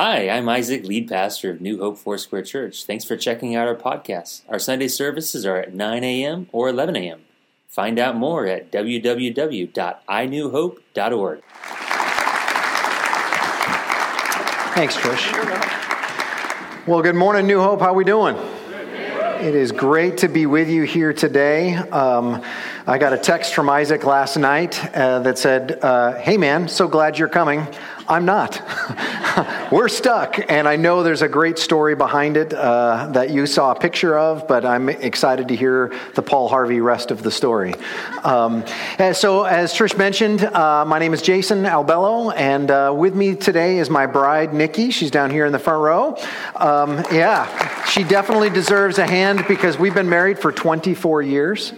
Hi, I'm Isaac, lead pastor of New Hope Foursquare Church. Thanks for checking out our podcast. Our Sunday services are at 9 a.m. or 11 a.m. Find out more at www.inewhope.org. Thanks, Trish. Well, good morning, New Hope. How we doing? It is great to be with you here today. Um, I got a text from Isaac last night uh, that said, uh, Hey, man, so glad you're coming. I'm not. We're stuck, and I know there's a great story behind it uh, that you saw a picture of, but I'm excited to hear the Paul Harvey rest of the story. Um, so, as Trish mentioned, uh, my name is Jason Albello, and uh, with me today is my bride, Nikki. She's down here in the front row. Um, yeah, she definitely deserves a hand because we've been married for 24 years.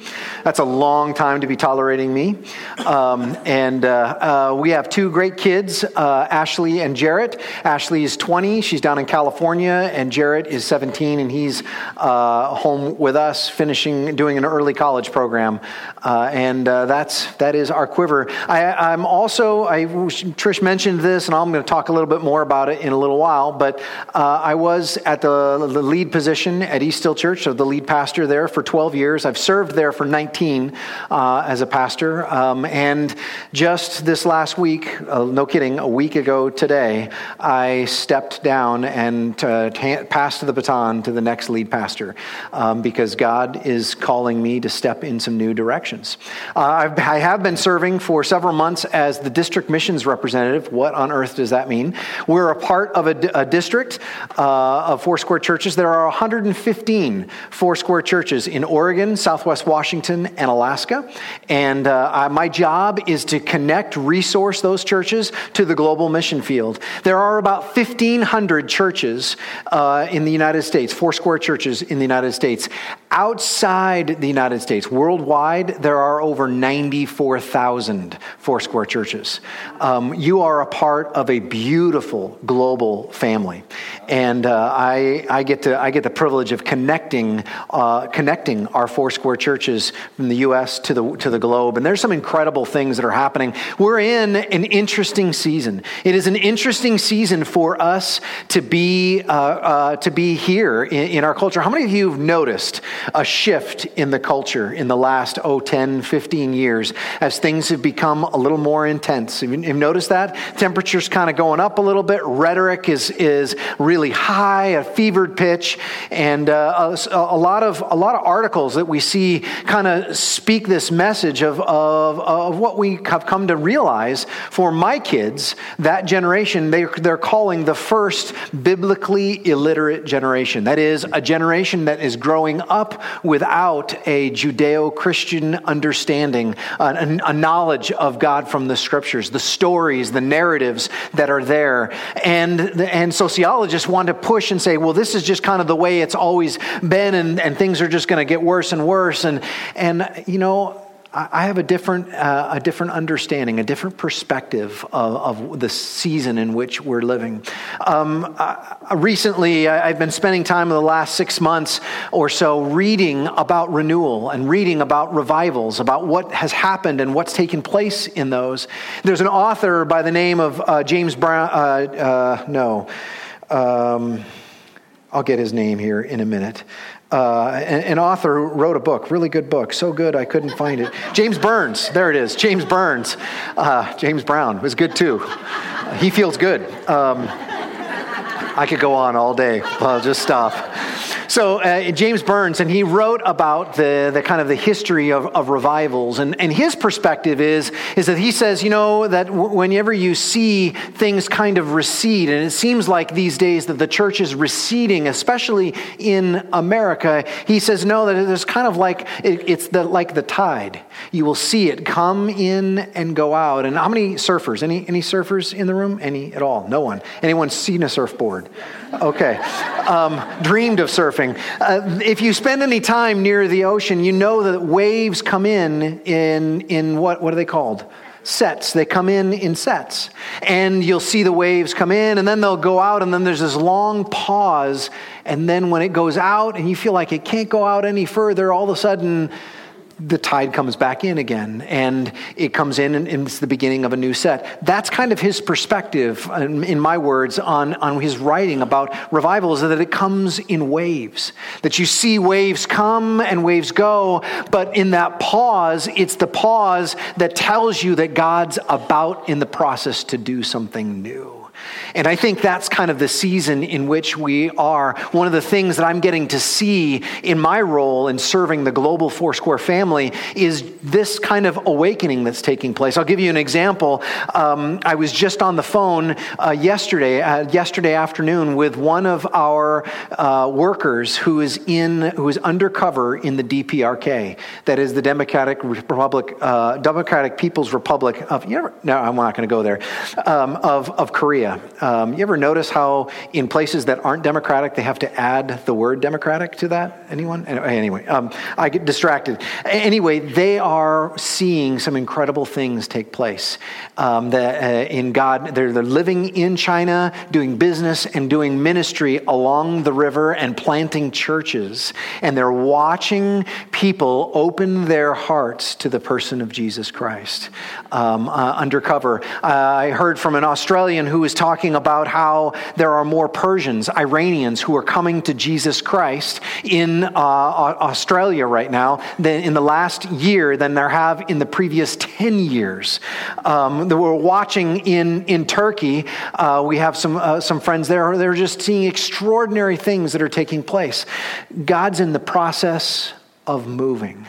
That's a long time to be tolerating me. Um, and uh, uh, we have two great kids. Uh, Ashley and Jarrett. Ashley is 20, she's down in California, and Jarrett is 17, and he's uh, home with us, finishing doing an early college program. Uh, and uh, that's that is our quiver. I, am also, I, Trish mentioned this, and I'm going to talk a little bit more about it in a little while. But uh, I was at the, the lead position at East Hill Church, so the lead pastor there for 12 years. I've served there for 19 uh, as a pastor, um, and just this last week, no kidding, a week ago today, I stepped down and uh, passed the baton to the next lead pastor um, because God is calling me to step in some new directions. Uh, I've, I have been serving for several months as the district missions representative. What on earth does that mean? We're a part of a, a district uh, of Square churches. There are 115 Foursquare churches in Oregon, Southwest Washington, and Alaska. And uh, my job is to connect, resource those churches to the global global mission field. There are about 1,500 churches uh, in the United States, Foursquare churches in the United States. Outside the United States, worldwide, there are over 94,000 Foursquare churches. Um, you are a part of a beautiful global family. And uh, I, I, get to, I get the privilege of connecting, uh, connecting our Foursquare churches from the U.S. to the, to the globe. And there's some incredible things that are happening. We're in an interesting season. It is an interesting season for us to be, uh, uh, to be here in, in, our culture. How many of you have noticed a shift in the culture in the last, oh, 10, 15 years as things have become a little more intense? Have you, have you noticed that? Temperature's kind of going up a little bit. Rhetoric is, is really high, a fevered pitch. And uh, a, a, lot of, a lot of articles that we see kind of speak this message of, of, of what we have come to realize for my kids that generation they, they're calling the first biblically illiterate generation. That is, a generation that is growing up without a Judeo Christian understanding, a, a knowledge of God from the scriptures, the stories, the narratives that are there. And, and sociologists want to push and say, well, this is just kind of the way it's always been, and, and things are just going to get worse and worse. And, and you know, I have a different, uh, a different understanding, a different perspective of, of the season in which we're living. Um, uh, recently, I've been spending time in the last six months or so reading about renewal and reading about revivals, about what has happened and what's taken place in those. There's an author by the name of uh, James Brown, uh, uh, no. Um, I'll get his name here in a minute uh, an, an, author who wrote a book, really good book, so good I couldn't find it. James Burns, there it is, James Burns. Uh, James Brown was good too. he feels good. Um, I could go on all day. but I'll just stop. So uh, James Burns, and he wrote about the, the kind of the history of, of revivals. And, and his perspective is, is that he says, you know, that w- whenever you see things kind of recede, and it seems like these days that the church is receding, especially in America, he says, no, that it's kind of like, it, it's the, like the tide. You will see it come in and go out. And how many surfers? Any, any surfers in the room? Any at all? No one. Anyone seen a surfboard? Okay. Um, dreamed of surfing. Uh, if you spend any time near the ocean, you know that waves come in in, in what, what are they called? Sets. They come in in sets. And you'll see the waves come in, and then they'll go out, and then there's this long pause. And then when it goes out, and you feel like it can't go out any further, all of a sudden, the tide comes back in again and it comes in and it's the beginning of a new set. That's kind of his perspective, in my words, on, on his writing about revival is that it comes in waves. That you see waves come and waves go, but in that pause, it's the pause that tells you that God's about in the process to do something new. And I think that's kind of the season in which we are. One of the things that I'm getting to see in my role in serving the global Foursquare family is this kind of awakening that's taking place. I'll give you an example. Um, I was just on the phone uh, yesterday, uh, yesterday afternoon, with one of our uh, workers who is in, who is undercover in the DPRK, that is the Democratic Republic, uh, Democratic People's Republic of. You ever, no, I'm not going to go there. Um, of of Korea. Um, you ever notice how in places that aren't democratic, they have to add the word democratic to that? Anyone? Anyway, um, I get distracted. Anyway, they are seeing some incredible things take place. Um, that, uh, in God, they're, they're living in China, doing business and doing ministry along the river and planting churches. And they're watching people open their hearts to the person of Jesus Christ um, uh, undercover. Uh, I heard from an Australian who was talking talking about how there are more Persians, Iranians, who are coming to Jesus Christ in uh, Australia right now than in the last year than there have in the previous 10 years. Um, we're watching in, in Turkey. Uh, we have some, uh, some friends there. They're just seeing extraordinary things that are taking place. God's in the process of moving.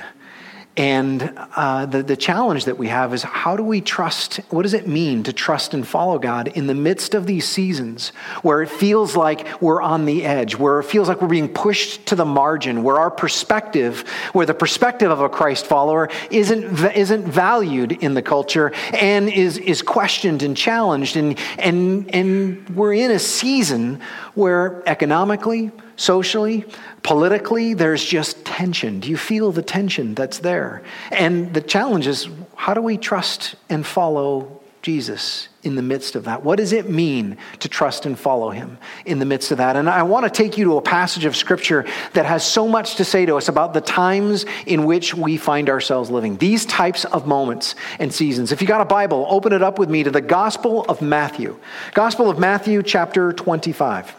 And uh, the, the challenge that we have is how do we trust? What does it mean to trust and follow God in the midst of these seasons where it feels like we're on the edge, where it feels like we're being pushed to the margin, where our perspective, where the perspective of a Christ follower isn't, isn't valued in the culture and is, is questioned and challenged? And, and, and we're in a season where economically, socially, politically, there's just tension. Do you feel the tension that's there? And the challenge is how do we trust and follow Jesus in the midst of that? What does it mean to trust and follow him in the midst of that? And I want to take you to a passage of scripture that has so much to say to us about the times in which we find ourselves living, these types of moments and seasons. If you got a Bible, open it up with me to the Gospel of Matthew. Gospel of Matthew, chapter 25.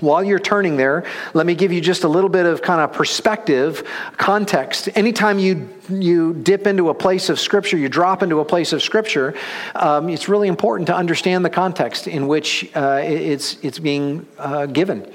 While you're turning there, let me give you just a little bit of kind of perspective, context. Anytime you, you dip into a place of Scripture, you drop into a place of Scripture, um, it's really important to understand the context in which uh, it's, it's being uh, given.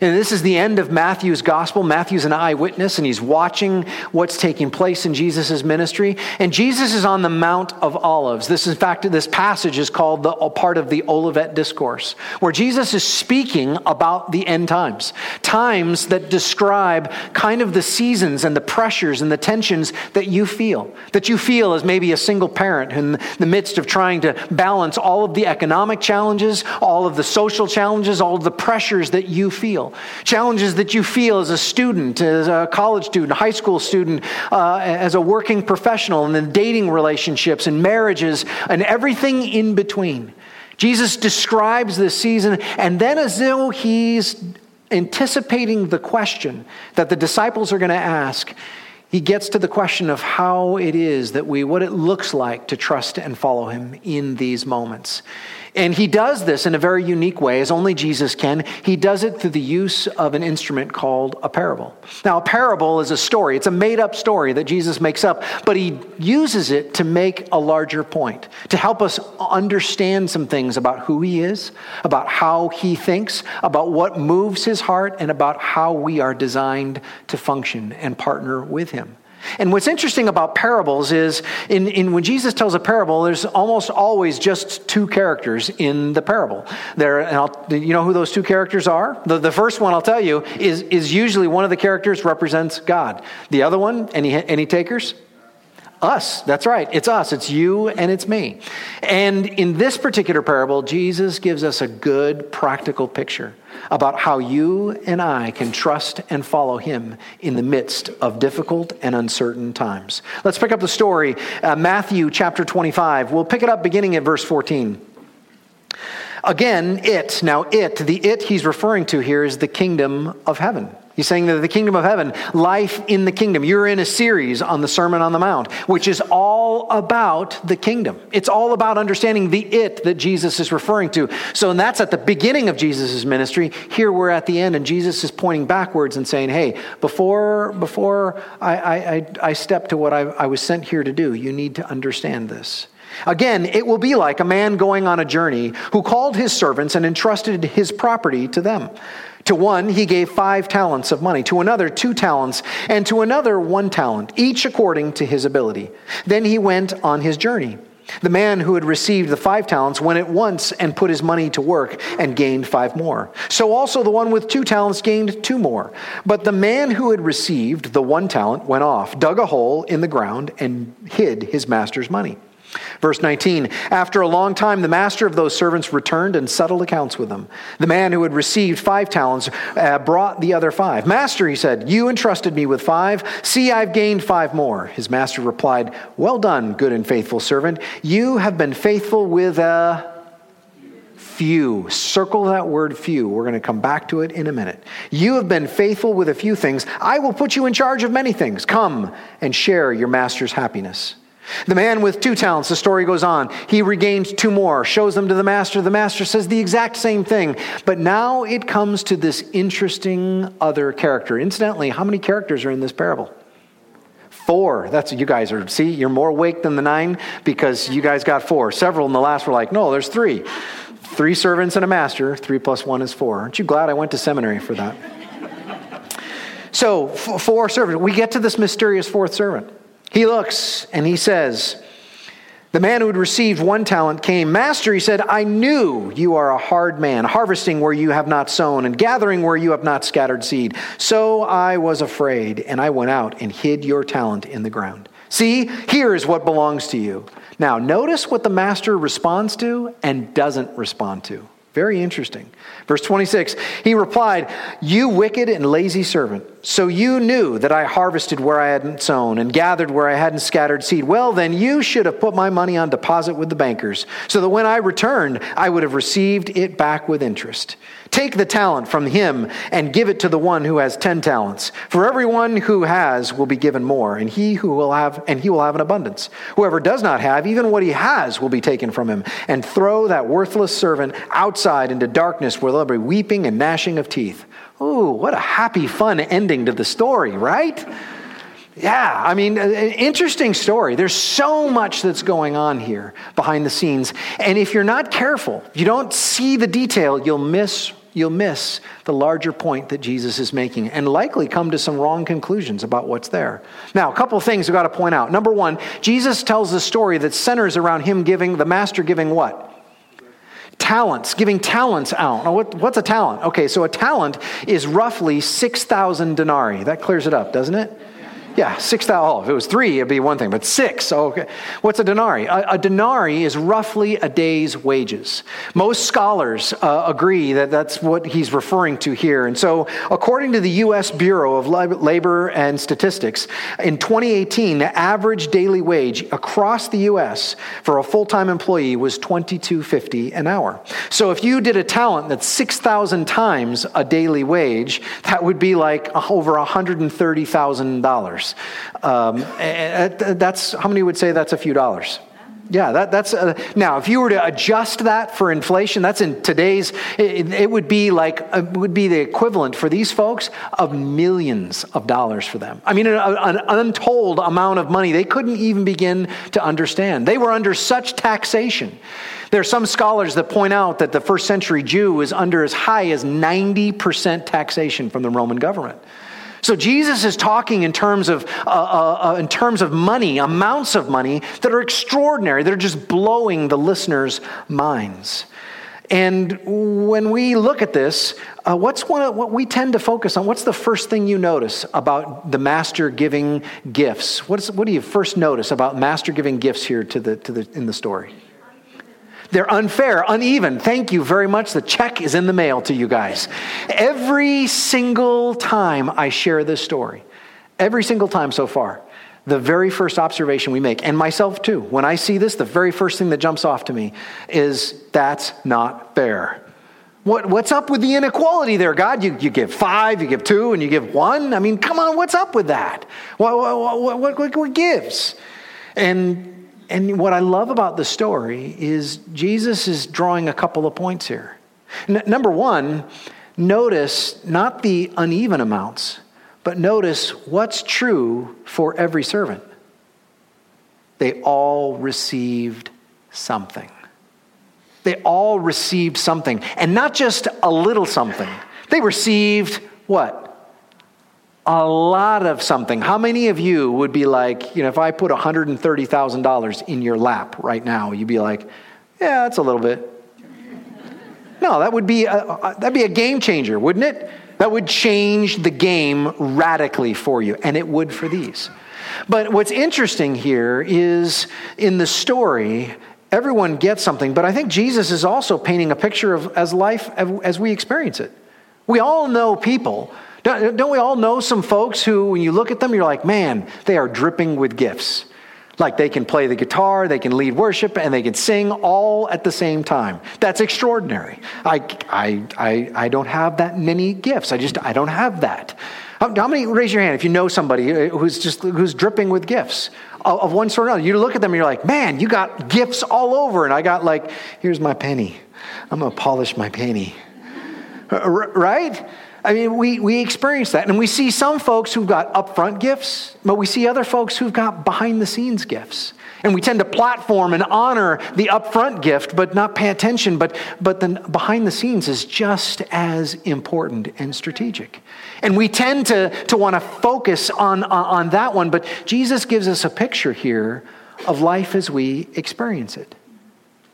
And this is the end of Matthew's gospel. Matthew's an eyewitness, and he's watching what's taking place in Jesus' ministry. And Jesus is on the Mount of Olives. This, in fact, this passage is called the part of the Olivet Discourse, where Jesus is speaking about the end times, times that describe kind of the seasons and the pressures and the tensions that you feel, that you feel as maybe a single parent in the midst of trying to balance all of the economic challenges, all of the social challenges, all of the pressures that you feel challenges that you feel as a student, as a college student, high school student, uh, as a working professional, and then dating relationships and marriages and everything in between. Jesus describes this season, and then as though he's anticipating the question that the disciples are going to ask, he gets to the question of how it is that we, what it looks like to trust and follow him in these moments. And he does this in a very unique way, as only Jesus can. He does it through the use of an instrument called a parable. Now, a parable is a story, it's a made up story that Jesus makes up, but he uses it to make a larger point, to help us understand some things about who he is, about how he thinks, about what moves his heart, and about how we are designed to function and partner with him. And what's interesting about parables is in, in, when Jesus tells a parable, there's almost always just two characters in the parable. There, you know who those two characters are? The, the first one I'll tell you is, is usually one of the characters represents God. The other one, any, any takers? Us. That's right. It's us. It's you and it's me. And in this particular parable, Jesus gives us a good practical picture about how you and I can trust and follow him in the midst of difficult and uncertain times. Let's pick up the story, uh, Matthew chapter 25. We'll pick it up beginning at verse 14. Again, it. Now, it, the it he's referring to here is the kingdom of heaven. He's saying that the kingdom of heaven, life in the kingdom. You're in a series on the Sermon on the Mount, which is all about the kingdom. It's all about understanding the it that Jesus is referring to. So, and that's at the beginning of Jesus' ministry. Here we're at the end, and Jesus is pointing backwards and saying, Hey, before, before I, I, I step to what I, I was sent here to do, you need to understand this. Again, it will be like a man going on a journey who called his servants and entrusted his property to them. To one, he gave five talents of money, to another, two talents, and to another, one talent, each according to his ability. Then he went on his journey. The man who had received the five talents went at once and put his money to work and gained five more. So also the one with two talents gained two more. But the man who had received the one talent went off, dug a hole in the ground, and hid his master's money. Verse 19 After a long time, the master of those servants returned and settled accounts with them. The man who had received five talents uh, brought the other five. Master, he said, You entrusted me with five. See, I've gained five more. His master replied, Well done, good and faithful servant. You have been faithful with a few. Circle that word few. We're going to come back to it in a minute. You have been faithful with a few things. I will put you in charge of many things. Come and share your master's happiness. The man with two talents, the story goes on. He regained two more, shows them to the master. The master says the exact same thing. But now it comes to this interesting other character. Incidentally, how many characters are in this parable? Four. That's you guys are, see, you're more awake than the nine because you guys got four. Several in the last were like, no, there's three. Three servants and a master. Three plus one is four. Aren't you glad I went to seminary for that? so, four servants. We get to this mysterious fourth servant. He looks and he says, The man who had received one talent came. Master, he said, I knew you are a hard man, harvesting where you have not sown and gathering where you have not scattered seed. So I was afraid, and I went out and hid your talent in the ground. See, here is what belongs to you. Now, notice what the master responds to and doesn't respond to. Very interesting. Verse 26 He replied, You wicked and lazy servant. So you knew that I harvested where I hadn't sown and gathered where I hadn't scattered seed. Well, then you should have put my money on deposit with the bankers, so that when I returned, I would have received it back with interest. Take the talent from him and give it to the one who has ten talents. For everyone who has will be given more, and he who will have and he will have an abundance. Whoever does not have, even what he has will be taken from him. And throw that worthless servant outside into darkness where there'll be weeping and gnashing of teeth. Ooh, what a happy, fun ending to the story, right? Yeah, I mean, interesting story. There's so much that's going on here behind the scenes. And if you're not careful, you don't see the detail, you'll miss you'll miss the larger point that Jesus is making and likely come to some wrong conclusions about what's there. Now, a couple things we've got to point out. Number one, Jesus tells a story that centers around him giving, the master giving what? talents, giving talents out. Now, what, what's a talent? Okay, so a talent is roughly 6,000 denarii. That clears it up, doesn't it? Yeah, six thousand. Oh, if it was three, it'd be one thing, but six. Okay. What's a denarii? A, a denarii is roughly a day's wages. Most scholars uh, agree that that's what he's referring to here. And so, according to the U.S. Bureau of Labor and Statistics, in 2018, the average daily wage across the U.S. for a full-time employee was 22.50 an hour. So, if you did a talent that's 6,000 times a daily wage, that would be like over 130,000 dollars. Um, that's how many would say that's a few dollars? Yeah, that, that's uh, now. If you were to adjust that for inflation, that's in today's. It, it would be like uh, it would be the equivalent for these folks of millions of dollars for them. I mean, an, an untold amount of money they couldn't even begin to understand. They were under such taxation. There are some scholars that point out that the first century Jew was under as high as ninety percent taxation from the Roman government. So Jesus is talking in terms of uh, uh, uh, in terms of money, amounts of money that are extraordinary. That are just blowing the listeners' minds. And when we look at this, uh, what's one what we tend to focus on? What's the first thing you notice about the master giving gifts? What's, what do you first notice about master giving gifts here to the, to the, in the story? They're unfair, uneven. Thank you very much. The check is in the mail to you guys. Every single time I share this story, every single time so far, the very first observation we make, and myself too, when I see this, the very first thing that jumps off to me is that's not fair. What, what's up with the inequality there, God? You, you give five, you give two, and you give one? I mean, come on, what's up with that? What, what, what, what, what gives? And, and what I love about the story is Jesus is drawing a couple of points here. N- number one, notice not the uneven amounts, but notice what's true for every servant. They all received something. They all received something. And not just a little something. They received what? A lot of something. How many of you would be like, you know, if I put $130,000 in your lap right now, you'd be like, yeah, that's a little bit. No, that would be a, that'd be a game changer, wouldn't it? That would change the game radically for you, and it would for these. But what's interesting here is in the story, everyone gets something, but I think Jesus is also painting a picture of as life as we experience it. We all know people. Don't we all know some folks who, when you look at them, you're like, man, they are dripping with gifts. Like they can play the guitar, they can lead worship, and they can sing all at the same time. That's extraordinary. I, I, I, I don't have that many gifts. I just, I don't have that. How, many, raise your hand if you know somebody uh, who's just, who's dripping with gifts of one sort or another. You look at them and you're like, man, you got gifts all over. And I got like, here's my penny. I'm going to polish my penny. Right? I mean, we, we experience that. And we see some folks who've got upfront gifts, but we see other folks who've got behind the scenes gifts. And we tend to platform and honor the upfront gift, but not pay attention. But, but the behind the scenes is just as important and strategic. And we tend to, to want to focus on, on that one, but Jesus gives us a picture here of life as we experience it.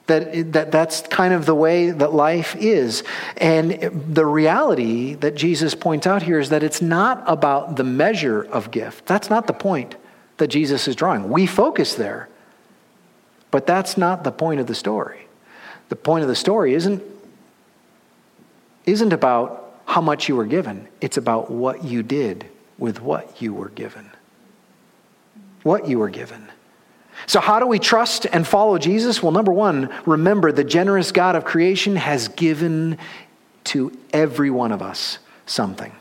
That, that that's kind of the way that life is. And the reality that Jesus points out here is that it's not about the measure of gift. That's not the point that Jesus is drawing. We focus there, but that's not the point of the story. The point of the story isn't, isn't about how much you were given, it's about what you did with what you were given. What you were given. So, how do we trust and follow Jesus? Well, number one, remember the generous God of creation has given to every one of us something.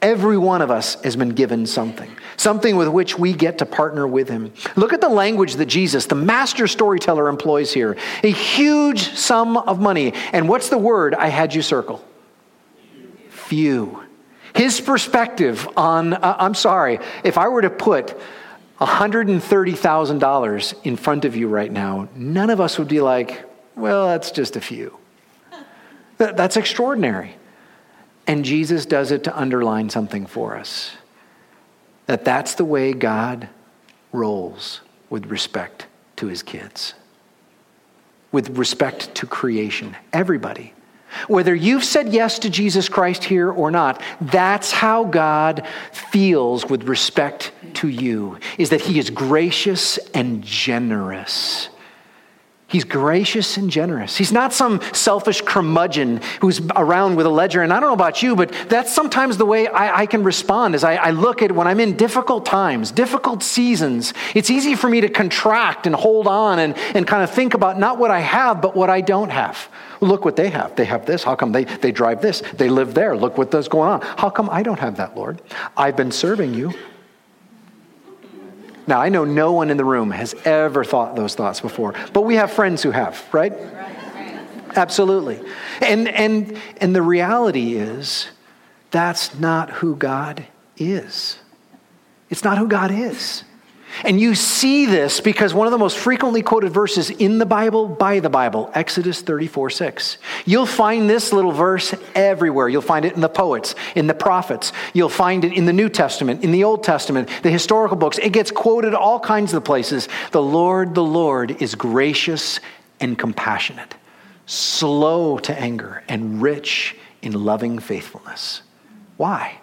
Every one of us has been given something, something with which we get to partner with Him. Look at the language that Jesus, the master storyteller, employs here a huge sum of money. And what's the word I had you circle? few. His perspective on, uh, I'm sorry, if I were to put $130,000 in front of you right now, none of us would be like, well, that's just a few. That's extraordinary. And Jesus does it to underline something for us that that's the way God rolls with respect to his kids, with respect to creation, everybody. Whether you've said yes to Jesus Christ here or not, that's how God feels with respect to you, is that He is gracious and generous. He's gracious and generous. He's not some selfish curmudgeon who's around with a ledger. And I don't know about you, but that's sometimes the way I, I can respond as I, I look at when I'm in difficult times, difficult seasons. It's easy for me to contract and hold on and, and kind of think about not what I have, but what I don't have. Look what they have. They have this. How come they, they drive this? They live there. Look what's going on. How come I don't have that, Lord? I've been serving you. Now, I know no one in the room has ever thought those thoughts before, but we have friends who have, right? Absolutely. And, and, and the reality is, that's not who God is. It's not who God is. And you see this because one of the most frequently quoted verses in the Bible, by the Bible, Exodus 34 6. You'll find this little verse everywhere. You'll find it in the poets, in the prophets. You'll find it in the New Testament, in the Old Testament, the historical books. It gets quoted all kinds of places. The Lord, the Lord, is gracious and compassionate, slow to anger, and rich in loving faithfulness. Why?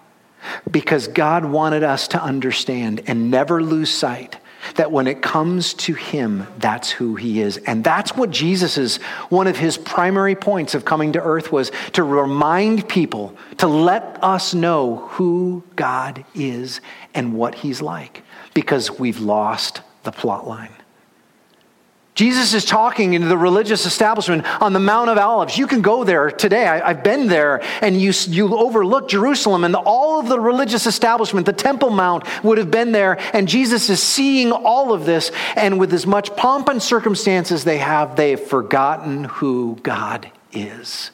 Because God wanted us to understand and never lose sight that when it comes to him that's who he is. And that's what jesus is one of his primary points of coming to earth was to remind people to let us know who god is and what he's like because we've lost the plot line Jesus is talking into the religious establishment on the Mount of Olives. You can go there today. I, have been there, and you, you overlook Jerusalem, and all of the religious establishment, the Temple Mount, would have been there. And Jesus is seeing all of this, and with as much pomp and circumstance as they have, they have forgotten who God is.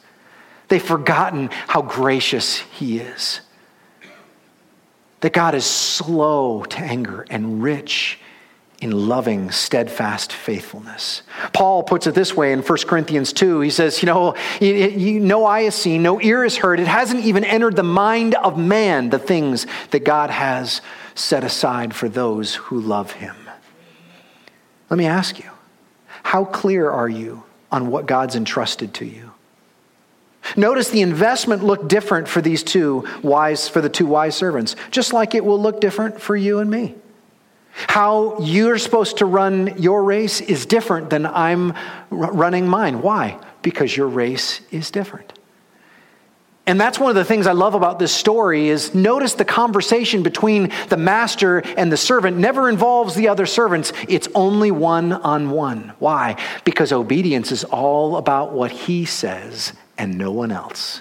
They've forgotten how gracious He is. That God is slow to anger and rich in loving, steadfast faithfulness. Paul puts it this way in 1 Corinthians 2. He says, You know, no eye has seen, no ear has heard, it hasn't even entered the mind of man the things that God has set aside for those who love him. Let me ask you, how clear are you on what God's entrusted to you? Notice the investment looked different for these two wise, for the two wise servants, just like it will look different for you and me. How you're supposed to run your race is different than I'm running mine. Why? Because your race is different. And that's one of the things I love about this story is notice the conversation between the master and the servant never involves the other servants. It's only one on one. Why? Because obedience is all about what he says and no one else.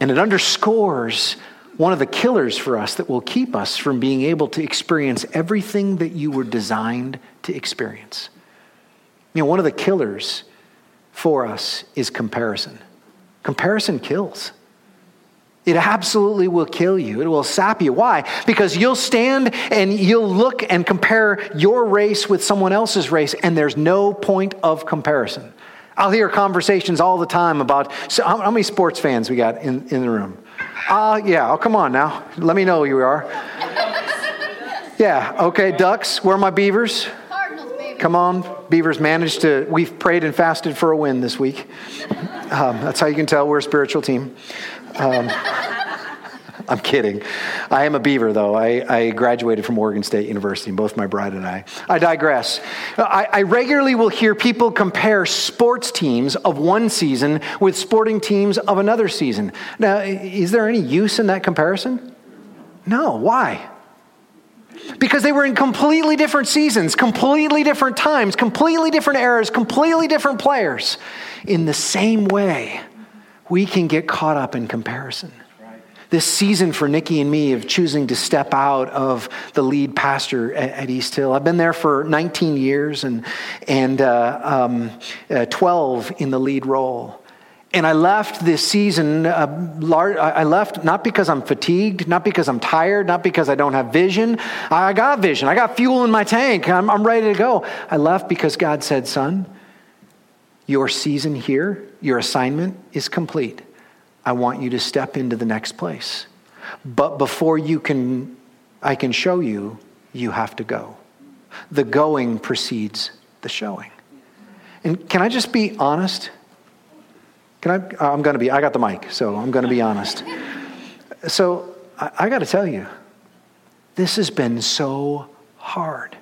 And it underscores one of the killers for us that will keep us from being able to experience everything that you were designed to experience. You know, one of the killers for us is comparison. Comparison kills. It absolutely will kill you. It will sap you. Why? Because you'll stand and you'll look and compare your race with someone else's race, and there's no point of comparison. I'll hear conversations all the time about so how, many sports fans we got in, in the room? Uh, yeah, oh, come on now. Let me know who you are. Yeah, okay, ducks. Where are my beavers? Come on, Beavers managed to, we've prayed and fasted for a win this week. Um, that's how you can tell we're a spiritual team. Um, I'm kidding. I am a beaver, though. I, I, graduated from Oregon State University, both my bride and I. I digress. I, I regularly will hear people compare sports teams of one season with sporting teams of another season. Now, is there any use in that comparison? No. Why? Because they were in completely different seasons, completely different times, completely different eras, completely different players. In the same way, we can get caught up in comparison this season for Nikki and me of choosing to step out of the lead pastor at, at East Hill. I've been there for 19 years and, and uh, um, uh, 12 in the lead role. And I left this season, uh, I left not because I'm fatigued, not because I'm tired, not because I don't have vision. I got vision. I got fuel in my tank. I'm, I'm ready to go. I left because God said, Son, your season here, your assignment is complete. I want you to step into the next place. But before you can, I can show you, you have to go. The going precedes the showing. And can I just be honest? Can I? Uh, I'm going to be, I got the mic, so I'm going to be honest. So I, I got to tell you, this has been so hard.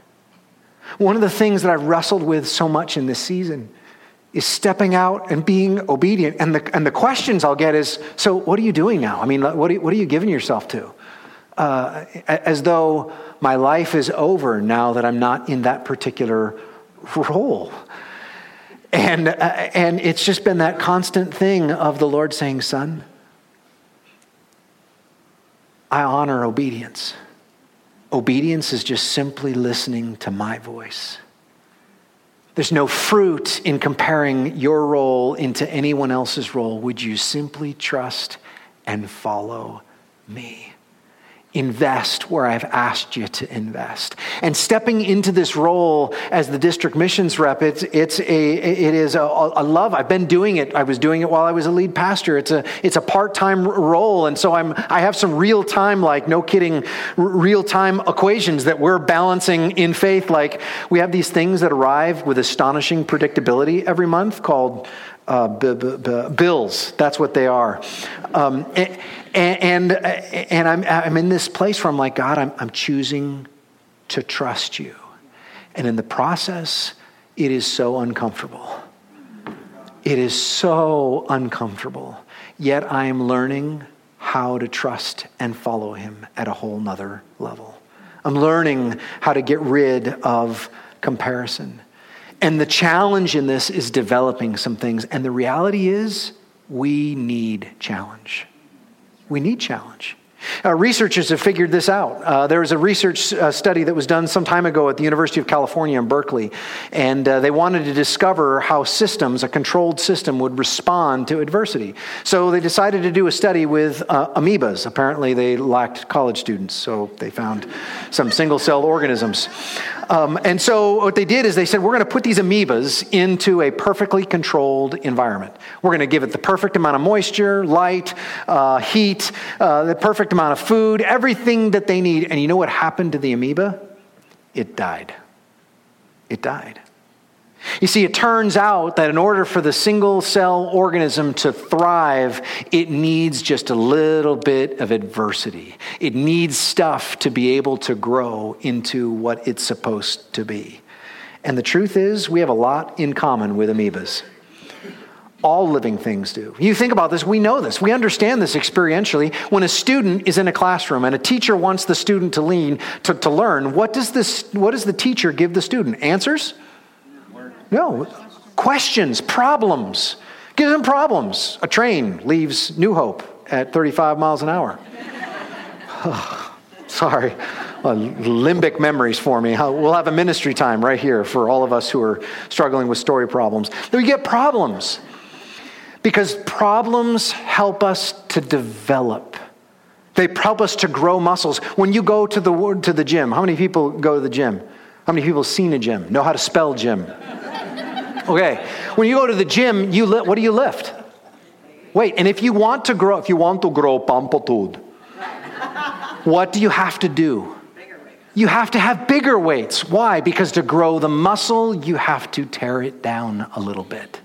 One of the things that I've wrestled with so much in this season is stepping out and being obedient. And the, and the questions I'll get is so, what are you doing now? I mean, what are you, what are you giving yourself to? Uh, as though my life is over now that I'm not in that particular role. And, uh, and it's just been that constant thing of the Lord saying, Son, I honor obedience. Obedience is just simply listening to my voice. There's no fruit in comparing your role into anyone else's role. Would you simply trust and follow me? Invest where I've asked you to invest. And stepping into this role as the district missions rep, it's, it's a, it is a, a, love. I've been doing it. I was doing it while I was a lead pastor. It's a, it's a part-time role. And so I'm, I have some real time, like no kidding, real time equations that we're balancing in faith. Like we have these things that arrive with astonishing predictability every month called uh, b- b- b- bills. That's what they are. Um, and, and, and I'm, I'm in this place where I'm like, God, I'm, I'm choosing to trust you. And in the process, it is so uncomfortable. It is so uncomfortable. Yet I am learning how to trust and follow him at a whole nother level. I'm learning how to get rid of comparison. And the challenge in this is developing some things. And the reality is, we need challenge. We need challenge. Uh, researchers have figured this out. Uh, there was a research uh, study that was done some time ago at the University of California in Berkeley, and uh, they wanted to discover how systems, a controlled system, would respond to adversity. So they decided to do a study with uh, amoebas. Apparently, they lacked college students, so they found some single cell organisms. Um, and so what they did is they said, we're going to put these amoebas into a perfectly controlled environment. We're going to give it the perfect amount of moisture, light, uh, heat, uh, the perfect amount of food, everything that they need. And you know what happened to the amoeba? It died. It died. You see, it turns out that in order for the single cell organism to thrive, it needs just a little bit of adversity. It needs stuff to be able to grow into what it's supposed to be. And the truth is, we have a lot in common with amoebas. All living things do. You think about this, we know this. We understand this experientially. When a student is in a classroom and a teacher wants the student to lean to, to learn, what does this what does the teacher give the student? Answers? No. Questions, problems. Give them problems. A train leaves New Hope at 35 miles an hour. sorry. Uh, limbic memories for me. We'll have a ministry time right here for all of us who are struggling with story problems. We get problems because problems help us to develop. They help us to grow muscles. When you go to the, to the gym, how many people go to the gym? How many people seen a gym? Know how to spell gym? Okay. When you go to the gym, you li- what do you lift? Wait, and if you want to grow, if you want to grow pamplitude, what do you have to do? You have to have bigger weights. Why? Because to grow the muscle, you have to tear it down a little bit.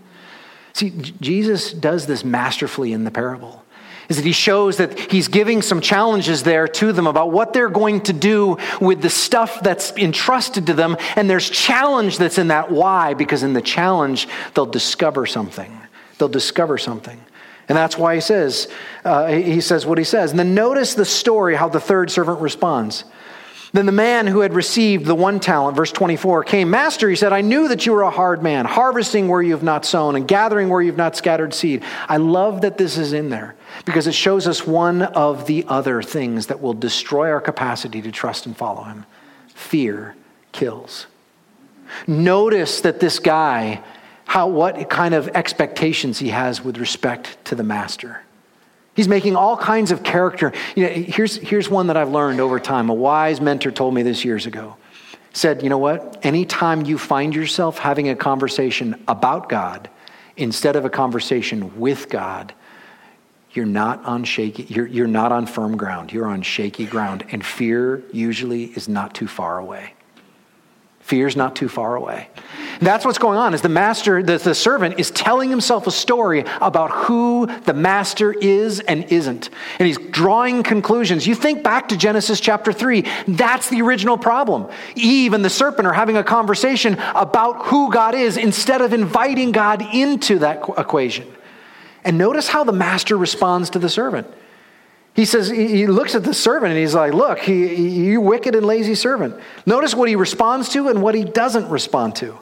See, Jesus does this masterfully in the parable is that he shows that he's giving some challenges there to them about what they're going to do with the stuff that's entrusted to them. And there's challenge that's in that. Why? Because in the challenge, they'll discover something. They'll discover something. And that's why he says, uh, he says what he says. And then notice the story, how the third servant responds. Then the man who had received the one talent, verse 24, came. Master, he said, I knew that you were a hard man, harvesting where you have not sown and gathering where you have not scattered seed. I love that this is in there because it shows us one of the other things that will destroy our capacity to trust and follow him fear kills. Notice that this guy, how, what kind of expectations he has with respect to the master. He's making all kinds of character. You know, here's, here's one that I've learned over time. A wise mentor told me this years ago. Said, you know what? Anytime you find yourself having a conversation about God instead of a conversation with God, you're not on shaky, you're, you're not on firm ground. You're on shaky ground. And fear usually is not too far away. Fear's not too far away. That's what's going on is the master, the, the servant is telling himself a story about who the master is and isn't. And he's drawing conclusions. You think back to Genesis chapter 3, that's the original problem. Eve and the serpent are having a conversation about who God is instead of inviting God into that equation. And notice how the master responds to the servant. He says, he looks at the servant and he's like, Look, he, you wicked and lazy servant. Notice what he responds to and what he doesn't respond to.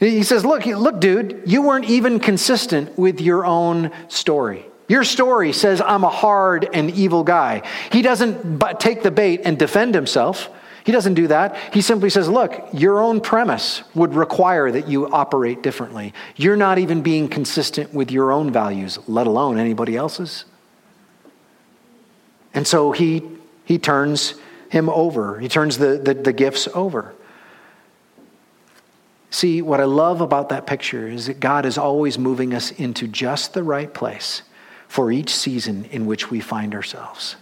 He says, Look, look, dude, you weren't even consistent with your own story. Your story says, I'm a hard and evil guy. He doesn't but take the bait and defend himself. He doesn't do that. He simply says, Look, your own premise would require that you operate differently. You're not even being consistent with your own values, let alone anybody else's. And so he, he turns him over, he turns the, the, the gifts over. See, what I love about that picture is that God is always moving us into just the right place for each season in which we find ourselves.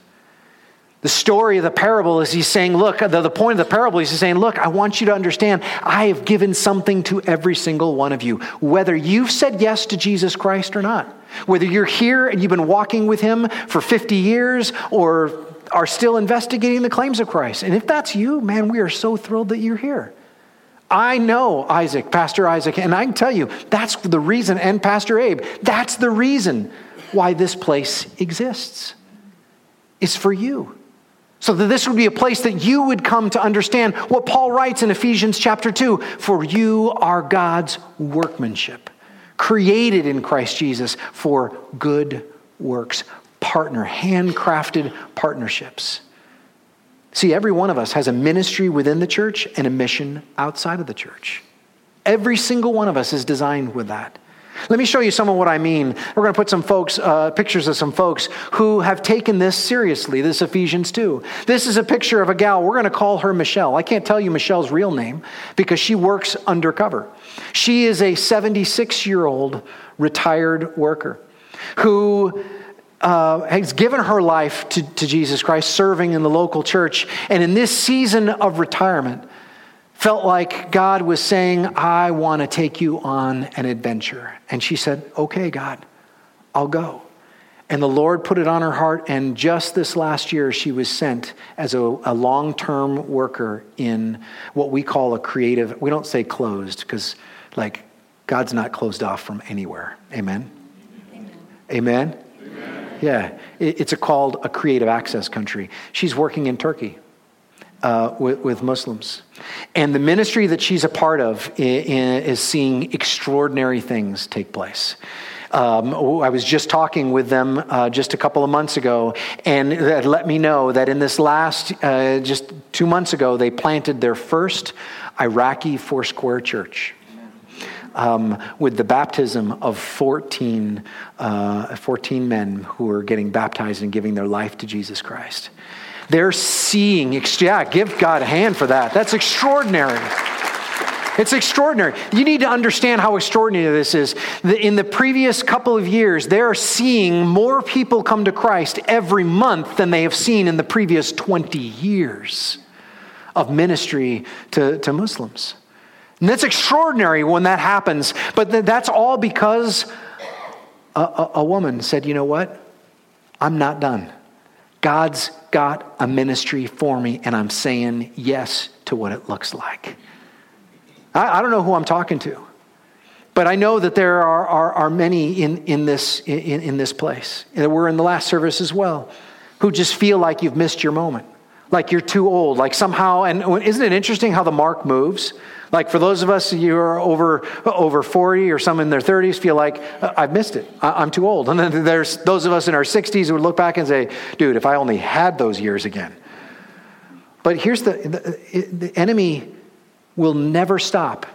The story of the parable is he's saying, Look, the, the point of the parable is he's saying, Look, I want you to understand, I have given something to every single one of you, whether you've said yes to Jesus Christ or not. Whether you're here and you've been walking with him for 50 years or are still investigating the claims of Christ. And if that's you, man, we are so thrilled that you're here. I know Isaac, Pastor Isaac, and I can tell you that's the reason, and Pastor Abe, that's the reason why this place exists. It's for you. So that this would be a place that you would come to understand what Paul writes in Ephesians chapter 2 For you are God's workmanship, created in Christ Jesus for good works, partner, handcrafted partnerships. See, every one of us has a ministry within the church and a mission outside of the church. Every single one of us is designed with that. Let me show you some of what I mean. We're going to put some folks, uh, pictures of some folks who have taken this seriously, this Ephesians 2. This is a picture of a gal. We're going to call her Michelle. I can't tell you Michelle's real name because she works undercover. She is a 76 year old retired worker who uh, has given her life to, to Jesus Christ, serving in the local church. And in this season of retirement, felt like God was saying, I want to take you on an adventure. And she said, Okay, God, I'll go. And the Lord put it on her heart, and just this last year, she was sent as a, a long term worker in what we call a creative, we don't say closed, because like God's not closed off from anywhere. Amen? Amen? Amen? Amen. Yeah, it's a, called a creative access country. She's working in Turkey uh, with, with, Muslims. And the ministry that she's a part of is seeing extraordinary things take place. Um, I was just talking with them uh, just a couple of months ago, and let me know that in this last, uh, just two months ago, they planted their first Iraqi Foursquare church. Um, with the baptism of 14, uh, 14 men who are getting baptized and giving their life to Jesus Christ. They're seeing, yeah, give God a hand for that. That's extraordinary. It's extraordinary. You need to understand how extraordinary this is. In the previous couple of years, they're seeing more people come to Christ every month than they have seen in the previous 20 years of ministry to, to Muslims. And that's extraordinary when that happens. But that's all because a, a, a woman said, you know what? I'm not done. God's got a ministry for me, and I'm saying yes to what it looks like. I, I don't know who I'm talking to, but I know that there are, are, are many in, in, this, in, in this place. And we're in the last service as well, who just feel like you've missed your moment, like you're too old, like somehow, and isn't it interesting how the mark moves? Like for those of us who are over, over 40 or some in their 30s feel like, I've missed it. I'm too old. And then there's those of us in our 60s who would look back and say, dude, if I only had those years again. But here's the, the, the enemy will never stop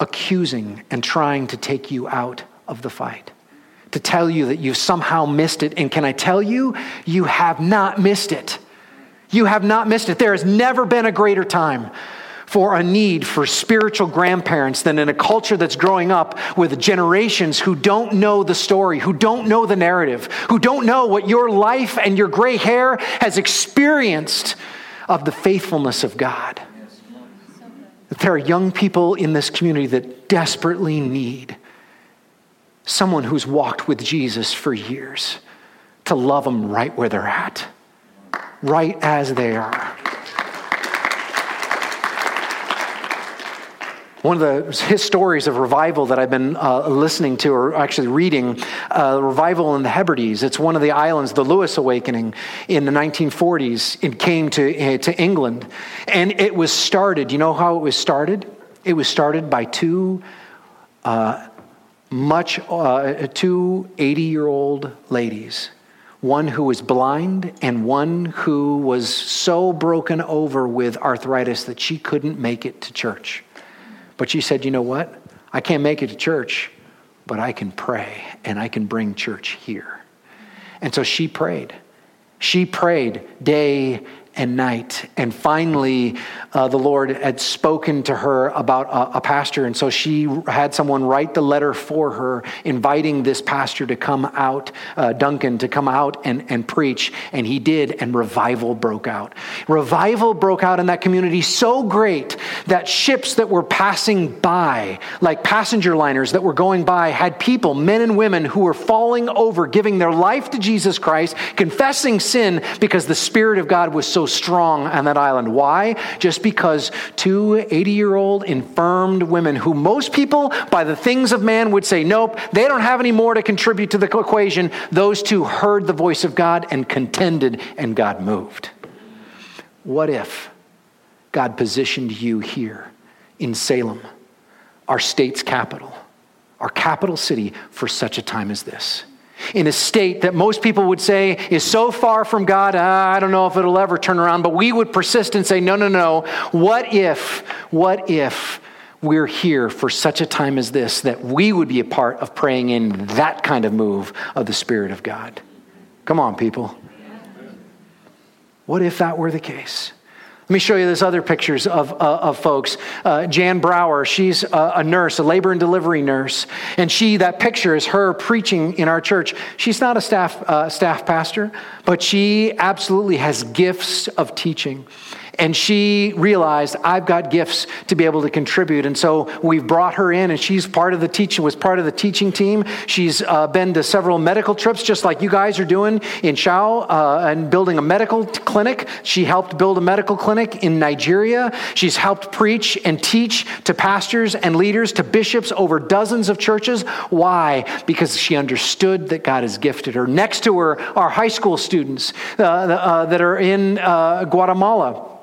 accusing and trying to take you out of the fight, to tell you that you've somehow missed it. And can I tell you, you have not missed it. You have not missed it. There has never been a greater time for a need for spiritual grandparents than in a culture that's growing up with generations who don't know the story, who don't know the narrative, who don't know what your life and your gray hair has experienced of the faithfulness of God. There are young people in this community that desperately need someone who's walked with Jesus for years to love them right where they're at, right as they are. One of the his stories of revival that I've been uh, listening to, or actually reading, uh, revival in the Hebrides. It's one of the islands, the Lewis Awakening in the 1940s. It came to, uh, to England. And it was started, you know how it was started? It was started by two uh, much, uh, two 80 year old ladies one who was blind and one who was so broken over with arthritis that she couldn't make it to church. But she said, You know what? I can't make it to church, but I can pray and I can bring church here. And so she prayed. She prayed day and night. And finally, uh, the Lord had spoken to her about a, a, pastor. And so she had someone write the letter for her, inviting this pastor to come out, uh, Duncan, to come out and, and preach. And he did, and revival broke out. Revival broke out in that community so great that ships that were passing by, like passenger liners that were going by, had people, men and women, who were falling over, giving their life to Jesus Christ, confessing sin because the Spirit of God was so strong on that island. Why? Just because two 80 year old infirmed women, who most people, by the things of man, would say, nope, they don't have any more to contribute to the equation, those two heard the voice of God and contended, and God moved. what if God positioned you here in Salem, our state's capital, our capital city, for such a time as this? In a state that most people would say is so far from God, uh, I don't know if it'll ever turn around, but we would persist and say, no, no, no. What if, what if we're here for such a time as this that we would be a part of praying in that kind of move of the Spirit of God? Come on, people. What if that were the case? Let me show you this other pictures of, uh, of folks. Uh, Jan Brower, she's a, a, nurse, a labor and delivery nurse. And she, that picture is her preaching in our church. She's not a staff, uh, staff pastor, but she absolutely has gifts of teaching. And she realized, I've got gifts to be able to contribute. And so we've brought her in, and she's part of the teaching, was part of the teaching team. She's uh, been to several medical trips, just like you guys are doing in Chao, uh, and building a medical clinic. She helped build a medical clinic in Nigeria. She's helped preach and teach to pastors and leaders, to bishops over dozens of churches. Why? Because she understood that God has gifted her. Next to her are high school students uh, uh that are in uh, Guatemala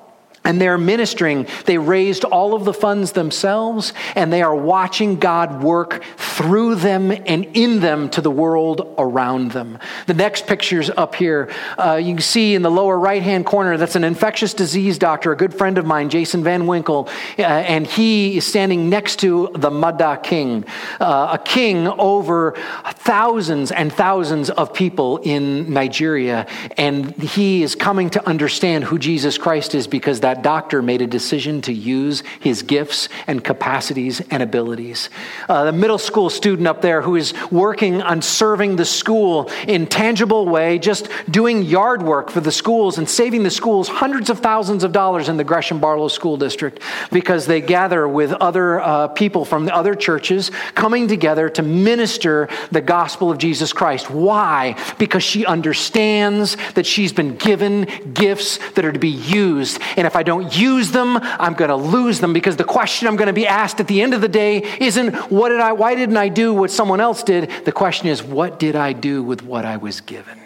and they're ministering. They raised all of the funds themselves, and they are watching God work through them and in them to the world around them. The next picture's up here. Uh, you can see in the lower right hand corner, that's an infectious disease doctor, a good friend of mine, Jason Van Winkle, uh, and he is standing next to the Mada king, uh, a king over thousands and thousands of people in Nigeria. And he is coming to understand who Jesus Christ is because that that doctor made a decision to use his gifts and capacities and abilities. Uh, the middle school student up there who is working on serving the school in tangible way, just doing yard work for the schools and saving the schools hundreds of thousands of dollars in the Gresham Barlow School District because they gather with other uh, people from the other churches coming together to minister the gospel of Jesus Christ. Why? Because she understands that she's been given gifts that are to be used. And if I don't use them, I'm going to lose them because the question I'm going to be asked at the end of the day isn't what did I why didn't I do what someone else did? The question is what did I do with what I was given?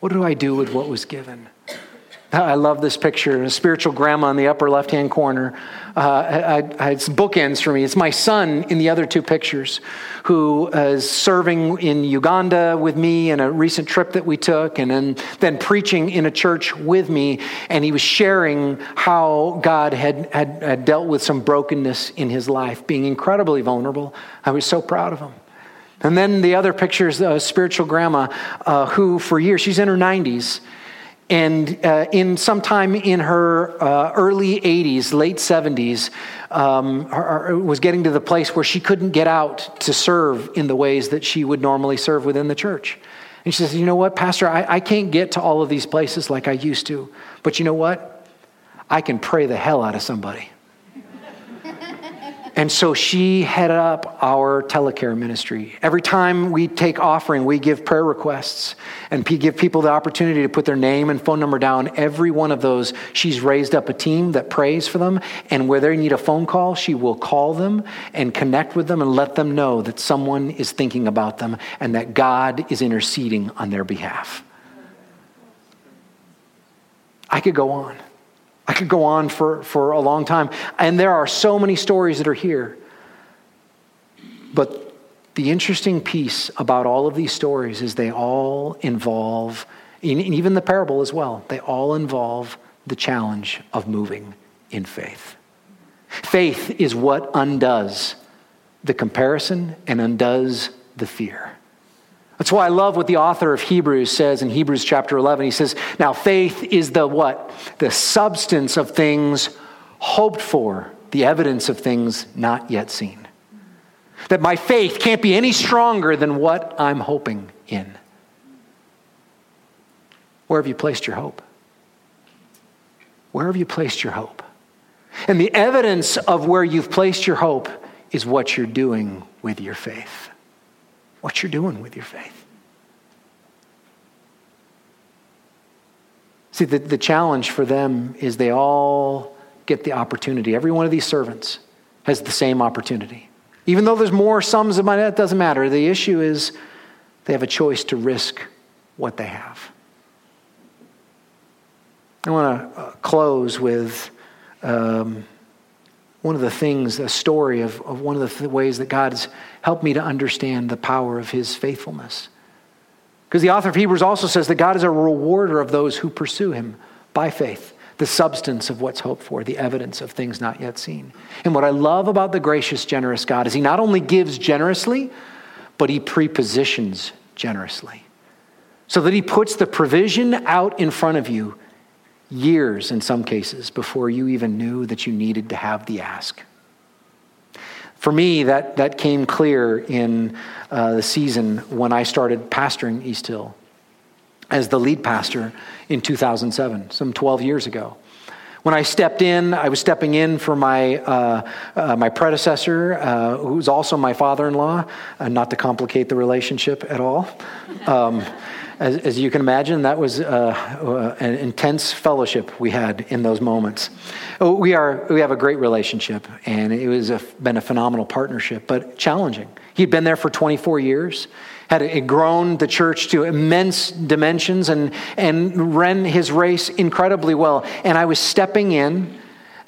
What do I do with what was given? I love this picture. A spiritual grandma in the upper left hand corner. Uh, it's bookends for me. It's my son in the other two pictures who is serving in Uganda with me in a recent trip that we took, and then, then preaching in a church with me. And he was sharing how God had, had, had dealt with some brokenness in his life, being incredibly vulnerable. I was so proud of him. And then the other picture is a spiritual grandma uh, who, for years, she's in her 90s and uh, in sometime in her uh, early 80s, late 70s, um, her, her, was getting to the place where she couldn't get out to serve in the ways that she would normally serve within the church. And she says, You know what, Pastor, I, I can't get to all of these places like I used to. But you know what? I can pray the hell out of somebody. And so she headed up our telecare ministry. Every time we take offering, we give prayer requests and give people the opportunity to put their name and phone number down. Every one of those, she's raised up a team that prays for them. And where they need a phone call, she will call them and connect with them and let them know that someone is thinking about them and that God is interceding on their behalf. I could go on. I could go on for, for a long time. And there are so many stories that are here. But the interesting piece about all of these stories is they all involve, and even the parable as well, they all involve the challenge of moving in faith. Faith is what undoes the comparison and undoes the fear. That's why I love what the author of Hebrews says in Hebrews chapter 11. He says, Now faith is the what? The substance of things hoped for, the evidence of things not yet seen. That my faith can't be any stronger than what I'm hoping in. Where have you placed your hope? Where have you placed your hope? And the evidence of where you've placed your hope is what you're doing with your faith what you're doing with your faith. See, the, the challenge for them is they all get the opportunity. Every one of these servants has the same opportunity. Even though there's more sums of money, that doesn't matter. The issue is they have a choice to risk what they have. I want to uh, close with um, one of the things, a story of, of one of the th- ways that God helped me to understand the power of his faithfulness. Because the author of Hebrews also says that God is a rewarder of those who pursue him by faith, the substance of what's hoped for, the evidence of things not yet seen. And what I love about the gracious, generous God is he not only gives generously, but he prepositions generously. So that he puts the provision out in front of you years in some cases before you even knew that you needed to have the ask. For me, that, that came clear in uh, the season when I started pastoring East Hill as the lead pastor in 2007, some 12 years ago. When I stepped in, I was stepping in for my, uh, uh, my predecessor, uh, who's also my father in law, uh, not to complicate the relationship at all. Um, as, as, you can imagine, that was uh, uh, an intense fellowship we had in those moments. Oh, we, are, we have a great relationship, and it was a, been a phenomenal partnership, but challenging. He'd been there for 24 years, had grown the church to immense dimensions, and, and ran his race incredibly well. And I was stepping in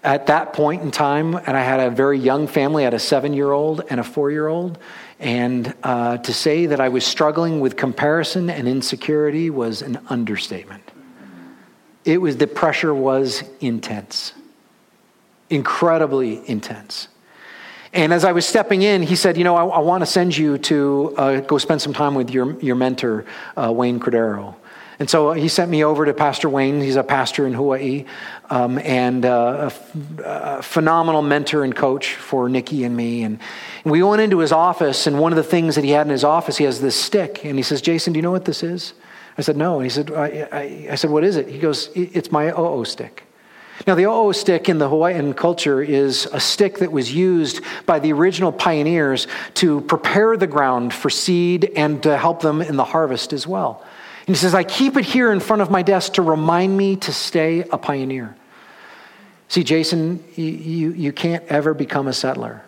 at that point in time, and I had a very young family. I had a seven year old and a four year old. And uh, to say that I was struggling with comparison and insecurity was an understatement. It was, the pressure was intense, incredibly intense. And as I was stepping in, he said, You know, I, I want to send you to uh, go spend some time with your, your mentor, uh, Wayne Cordeiro. And so he sent me over to Pastor Wayne. He's a pastor in Hawaii um, and uh, a, phenomenal mentor and coach for Nikki and me. And, and we went into his office, and one of the things that he had in his office, he has this stick. And he says, Jason, do you know what this is? I said, No. And he said, I, I, I said, What is it? He goes, It's my OO stick. Now, the OO stick in the Hawaiian culture is a stick that was used by the original pioneers to prepare the ground for seed and to help them in the harvest as well. And he says, I keep it here in front of my desk to remind me to stay a pioneer. See, Jason, you, you, you can't ever become a settler.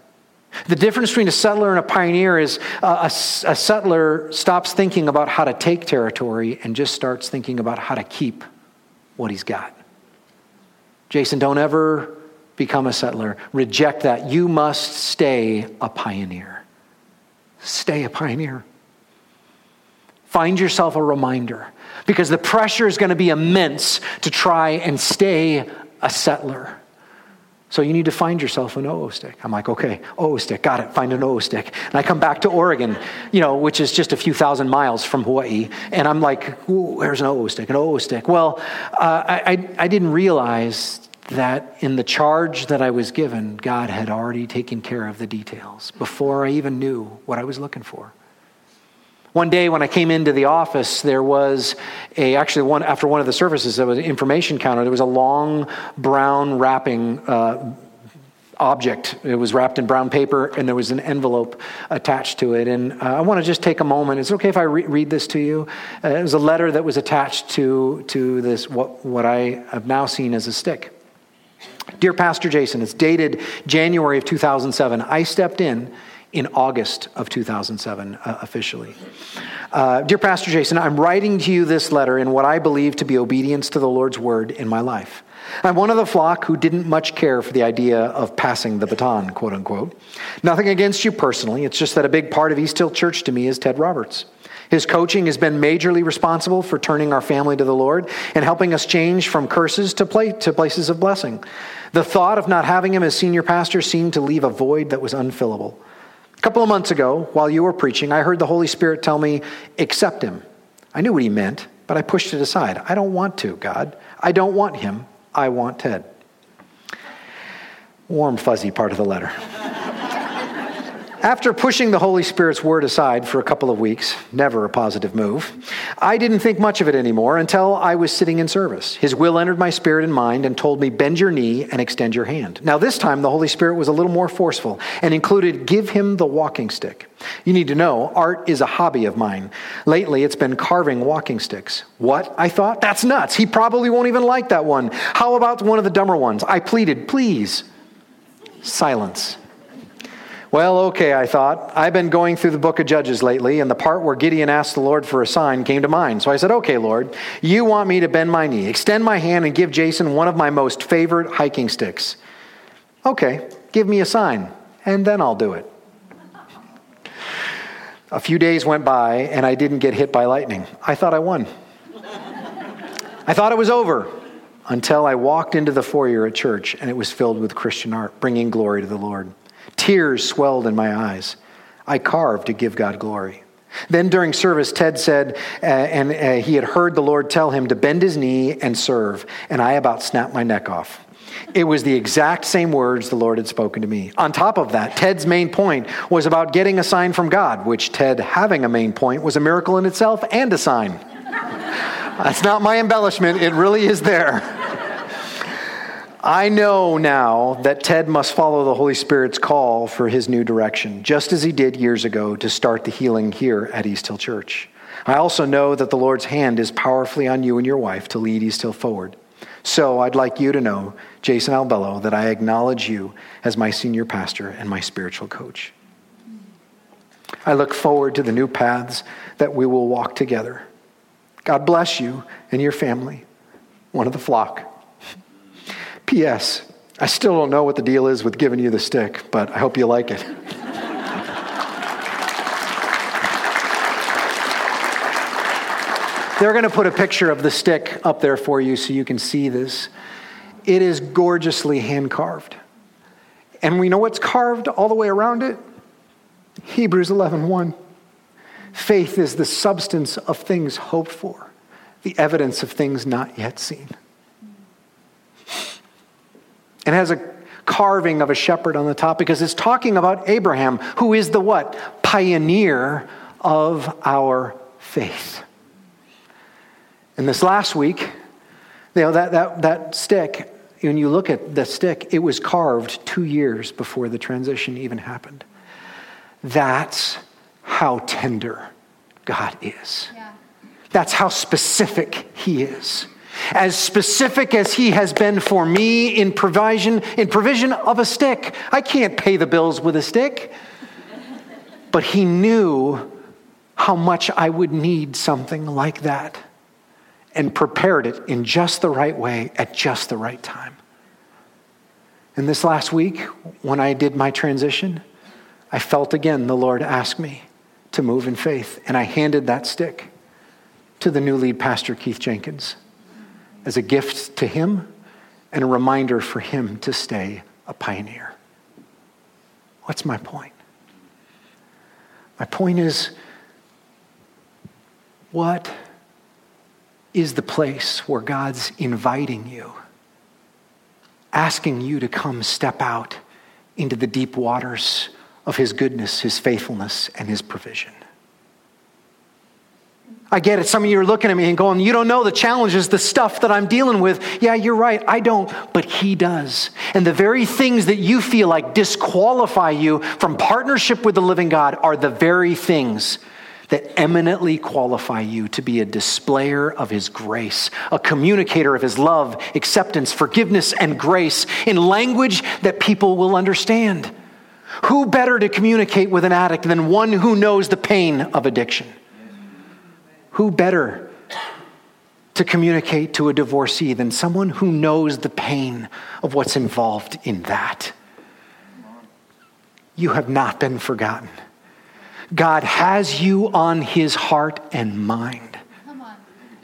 The difference between a settler and a pioneer is uh, a, a settler stops thinking about how to take territory and just starts thinking about how to keep what he's got. Jason, don't ever become a settler. Reject that. You must stay a pioneer. Stay a pioneer. Find yourself a reminder because the pressure is going to be immense to try and stay a settler. So you need to find yourself an OO stick. I'm like, okay, OO stick, got it, find an OO stick. And I come back to Oregon, you know, which is just a few thousand miles from Hawaii, and I'm like, where's an OO stick, an OO stick? Well, uh, I, I didn't realize that in the charge that I was given, God had already taken care of the details before I even knew what I was looking for. One day when I came into the office, there was a, actually one, after one of the services, there was an information counter. There was a long brown wrapping uh, object. It was wrapped in brown paper and there was an envelope attached to it. And uh, I want to just take a moment. Is it okay if I re- read this to you? Uh, it was a letter that was attached to, to this, what, what I have now seen as a stick. Dear Pastor Jason, it's dated January of 2007. I stepped in in August of 2007 uh, officially. Uh, Dear Pastor Jason, I'm writing to you this letter in what I believe to be obedience to the Lord's word in my life. I'm one of the flock who didn't much care for the idea of passing the baton, quote unquote. Nothing against you personally, it's just that a big part of East Hill Church to me is Ted Roberts. His coaching has been majorly responsible for turning our family to the Lord and helping us change from curses to, play, to places of blessing. The thought of not having him as senior pastor seemed to leave a void that was unfillable. A couple of months ago, while you were preaching, I heard the Holy Spirit tell me, accept him. I knew what he meant, but I pushed it aside. I don't want to, God. I don't want him. I want Ted. Warm, fuzzy part of the letter. After pushing the Holy Spirit's word aside for a couple of weeks, never a positive move, I didn't think much of it anymore until I was sitting in service. His will entered my spirit and mind and told me, bend your knee and extend your hand. Now, this time, the Holy Spirit was a little more forceful and included, give him the walking stick. You need to know, art is a hobby of mine. Lately, it's been carving walking sticks. What? I thought, that's nuts. He probably won't even like that one. How about one of the dumber ones? I pleaded, please. Silence. Well, okay, I thought. I've been going through the book of Judges lately, and the part where Gideon asked the Lord for a sign came to mind. So I said, Okay, Lord, you want me to bend my knee, extend my hand, and give Jason one of my most favorite hiking sticks. Okay, give me a sign, and then I'll do it. A few days went by, and I didn't get hit by lightning. I thought I won. I thought it was over until I walked into the foyer at church, and it was filled with Christian art, bringing glory to the Lord. Tears swelled in my eyes. I carved to give God glory. Then during service, Ted said, uh, and uh, he had heard the Lord tell him to bend his knee and serve, and I about snapped my neck off. It was the exact same words the Lord had spoken to me. On top of that, Ted's main point was about getting a sign from God, which Ted having a main point was a miracle in itself and a sign. That's not my embellishment, it really is there. I know now that Ted must follow the Holy Spirit's call for his new direction, just as he did years ago to start the healing here at East Hill Church. I also know that the Lord's hand is powerfully on you and your wife to lead East Hill forward. So I'd like you to know, Jason Albelo, that I acknowledge you as my senior pastor and my spiritual coach. I look forward to the new paths that we will walk together. God bless you and your family, one of the flock. P.S. I still don't know what the deal is with giving you the stick, but I hope you like it. They're going to put a picture of the stick up there for you so you can see this. It is gorgeously hand carved. And we know what's carved all the way around it? Hebrews 11:1. Faith is the substance of things hoped for, the evidence of things not yet seen and has a carving of a shepherd on the top because it's talking about Abraham, who is the what? Pioneer of our faith. And this last week, you know, that, that, that stick, when you look at the stick, it was carved two years before the transition even happened. That's how tender God is. Yeah. That's how specific He is as specific as he has been for me in provision in provision of a stick. I can't pay the bills with a stick. But he knew how much i would need something like that and prepared it in just the right way at just the right time. And this last week when i did my transition i felt again the lord ask me to move in faith. And i handed that stick to the new lead pastor keith jenkins as a gift to him and a reminder for him to stay a pioneer. What's my point? My point is what is the place where God's inviting you, asking you to come step out into the deep waters of His goodness, His faithfulness, and His provision? I get it. Some of you are looking at me and going, You don't know the challenges, the stuff that I'm dealing with. Yeah, you're right. I don't, but He does. And the very things that you feel like disqualify you from partnership with the living God are the very things that eminently qualify you to be a displayer of His grace, a communicator of His love, acceptance, forgiveness, and grace in language that people will understand. Who better to communicate with an addict than one who knows the pain of addiction? Who better to communicate to a divorcee than someone who knows the pain of what's involved in that? You have not been forgotten. God has you on his heart and mind.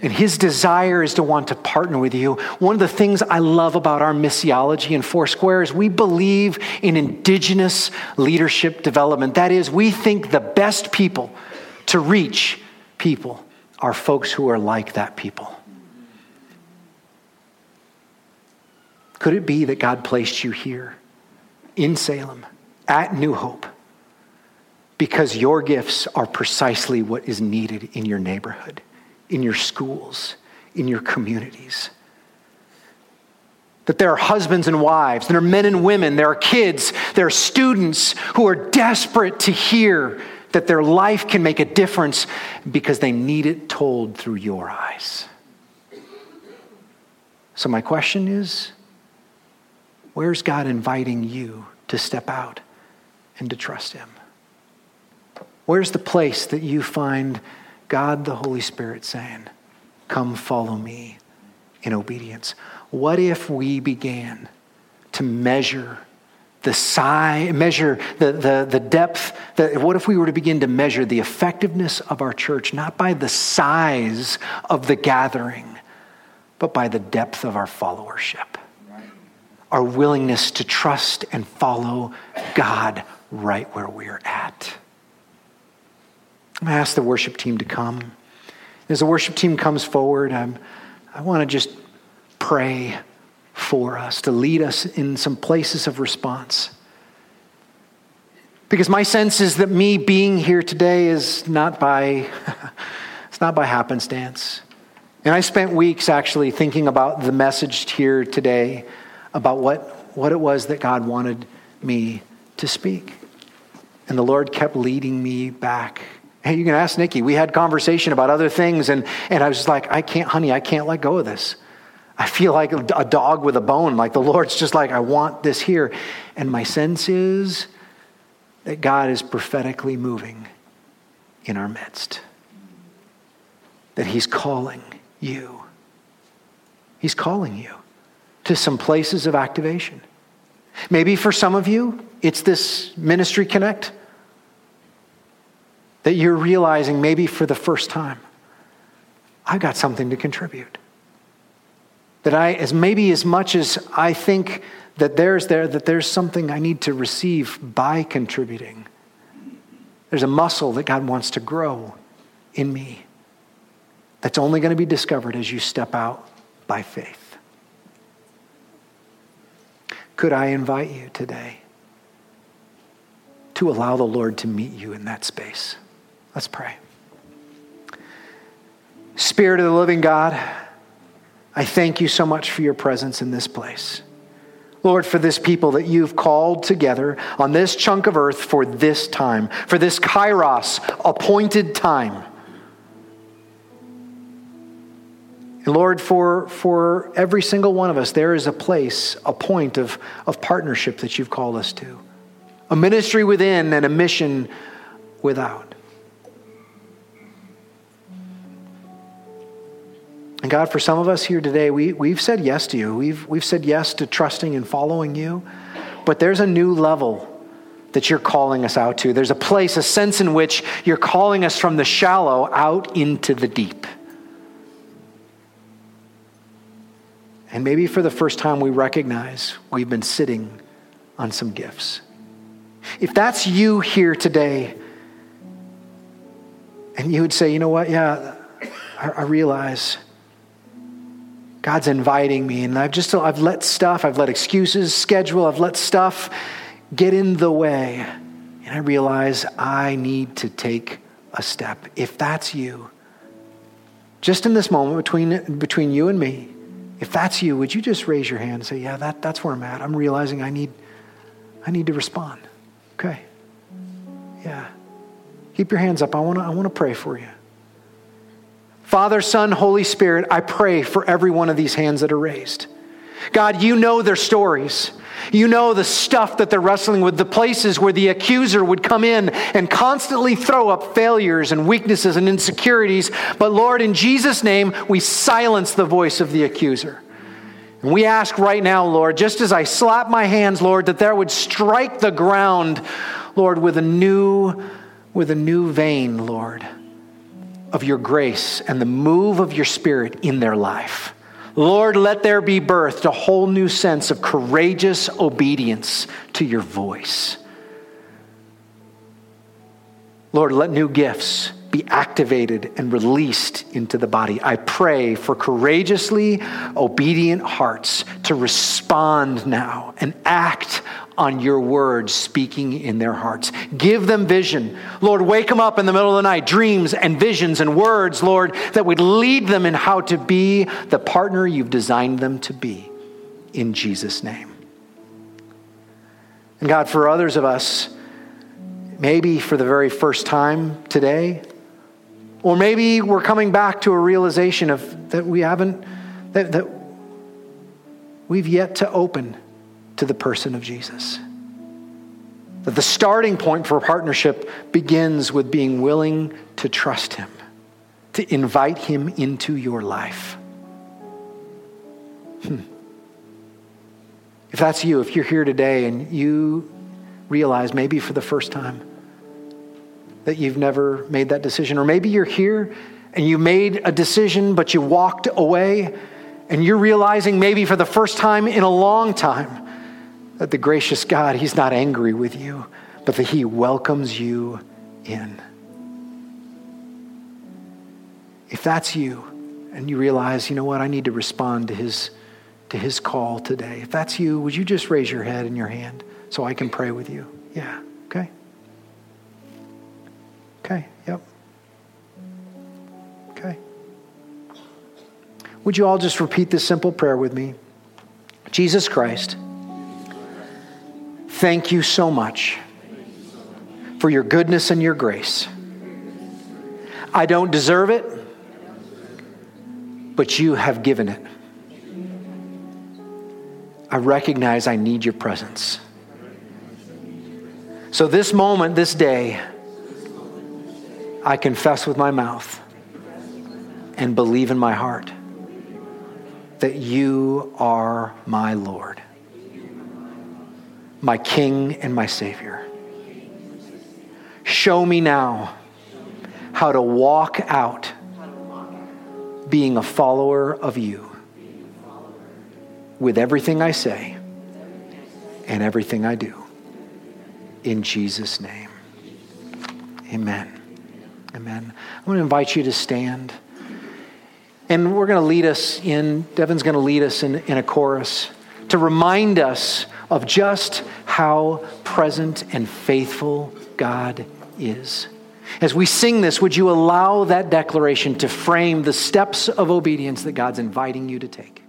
And his desire is to want to partner with you. One of the things I love about our missiology in Foursquare is we believe in indigenous leadership development. That is, we think the best people to reach people are folks who are like that people. Could it be that God placed you here in Salem at New Hope because your gifts are precisely what is needed in your neighborhood, in your schools, in your communities? That there are husbands and wives, there are men and women, there are kids, there are students who are desperate to hear that their life can make a difference because they need it told through your eyes. So, my question is where's God inviting you to step out and to trust Him? Where's the place that you find God the Holy Spirit saying, Come follow me in obedience? What if we began to measure the size, measure the, the, the depth? The, what if we were to begin to measure the effectiveness of our church, not by the size of the gathering, but by the depth of our followership? Our willingness to trust and follow God right where we're at. I'm going to ask the worship team to come. As the worship team comes forward, I'm, I want to just pray for us, to lead us in some places of response. Because my sense is that me being here today is not by, it's not by happenstance. And I spent weeks actually thinking about the message here today, about what, what it was that God wanted me to speak. And the Lord kept leading me back Hey, you can ask Nikki. We had conversation about other things, and, and I was just like, I can't, honey, I can't let go of this. I feel like a dog with a bone. Like the Lord's just like, I want this here. And my sense is that God is prophetically moving in our midst, that He's calling you. He's calling you to some places of activation. Maybe for some of you, it's this Ministry Connect that you're realizing maybe for the first time, I've got something to contribute. That I, as maybe as much as I think that there's there, that there's something I need to receive by contributing. There's a muscle that God wants to grow in me that's only going to be discovered as you step out by faith. Could I invite you today to allow the Lord to meet you in that space? Let's pray. Spirit of the living God, I thank you so much for your presence in this place. Lord, for this people that you've called together on this chunk of earth for this time, for this kairos appointed time. And Lord, for, for every single one of us, there is a place, a point of, of partnership that you've called us to a ministry within and a mission without. And God, for some of us here today, we, we've said yes to you. We've, we've said yes to trusting and following you. But there's a new level that you're calling us out to. There's a place, a sense in which you're calling us from the shallow out into the deep. And maybe for the first time, we recognize we've been sitting on some gifts. If that's you here today, and you would say, you know what, yeah, I, I realize God's inviting me, and I've just I've let stuff, I've let excuses, schedule, I've let stuff get in the way. And I realize I need to take a step. If that's you, just in this moment between, between you and me, if that's you, would you just raise your hand and say, Yeah, that, that's where I'm at. I'm realizing I need, I need to respond. Okay. Yeah. Keep your hands up. I want to I wanna pray for you. Father, Son, Holy Spirit, I pray for every one of these hands that are raised. God, you know their stories. You know the stuff that they're wrestling with, the places where the accuser would come in and constantly throw up failures and weaknesses and insecurities. But Lord, in Jesus' name, we silence the voice of the accuser. And we ask right now, Lord, just as I slap my hands, Lord, that there would strike the ground, Lord, with a new, with a new vein, Lord of your grace and the move of your spirit in their life. Lord, let there be birthed a whole new sense of courageous obedience to your voice. Lord, let new gifts be activated and released into the body. I pray for courageously obedient hearts to respond now and act on your words speaking in their hearts. Give them vision. Lord, wake them up in the middle of the night, dreams and visions and words, Lord, that would lead them in how to be the partner you've designed them to be. In Jesus' name. And God, for others of us, maybe for the very first time today, or maybe we're coming back to a realization of that we haven't, that, that we've yet to open to the person of Jesus. That the starting point for partnership begins with being willing to trust Him, to invite Him into your life. Hmm. If that's you, if you're here today and you realize maybe for the first time that you've never made that decision, or maybe you're here and you made a decision but you walked away and you're realizing maybe for the first time in a long time that the gracious God, He's not angry with you, but that He welcomes you in. If that's you, and you realize, you know what, I need to respond to His, to his call today. If that's you, would you just raise your head and your hand so I can pray with you? Yeah, okay. Okay, yep. Okay. Would you all just repeat this simple prayer with me? Jesus Christ Thank you so much for your goodness and your grace. I don't deserve it, but you have given it. I recognize I need your presence. So, this moment, this day, I confess with my mouth and believe in my heart that you are my Lord my King and my Savior. Show me now how to walk out being a follower of you with everything I say and everything I do. In Jesus' name. Amen. Amen. I'm going to invite you to stand. And we're going to lead us in, Devin's going to lead us in, in a chorus to remind us of just how present and faithful God is. As we sing this, would you allow that declaration to frame the steps of obedience that God's inviting you to take?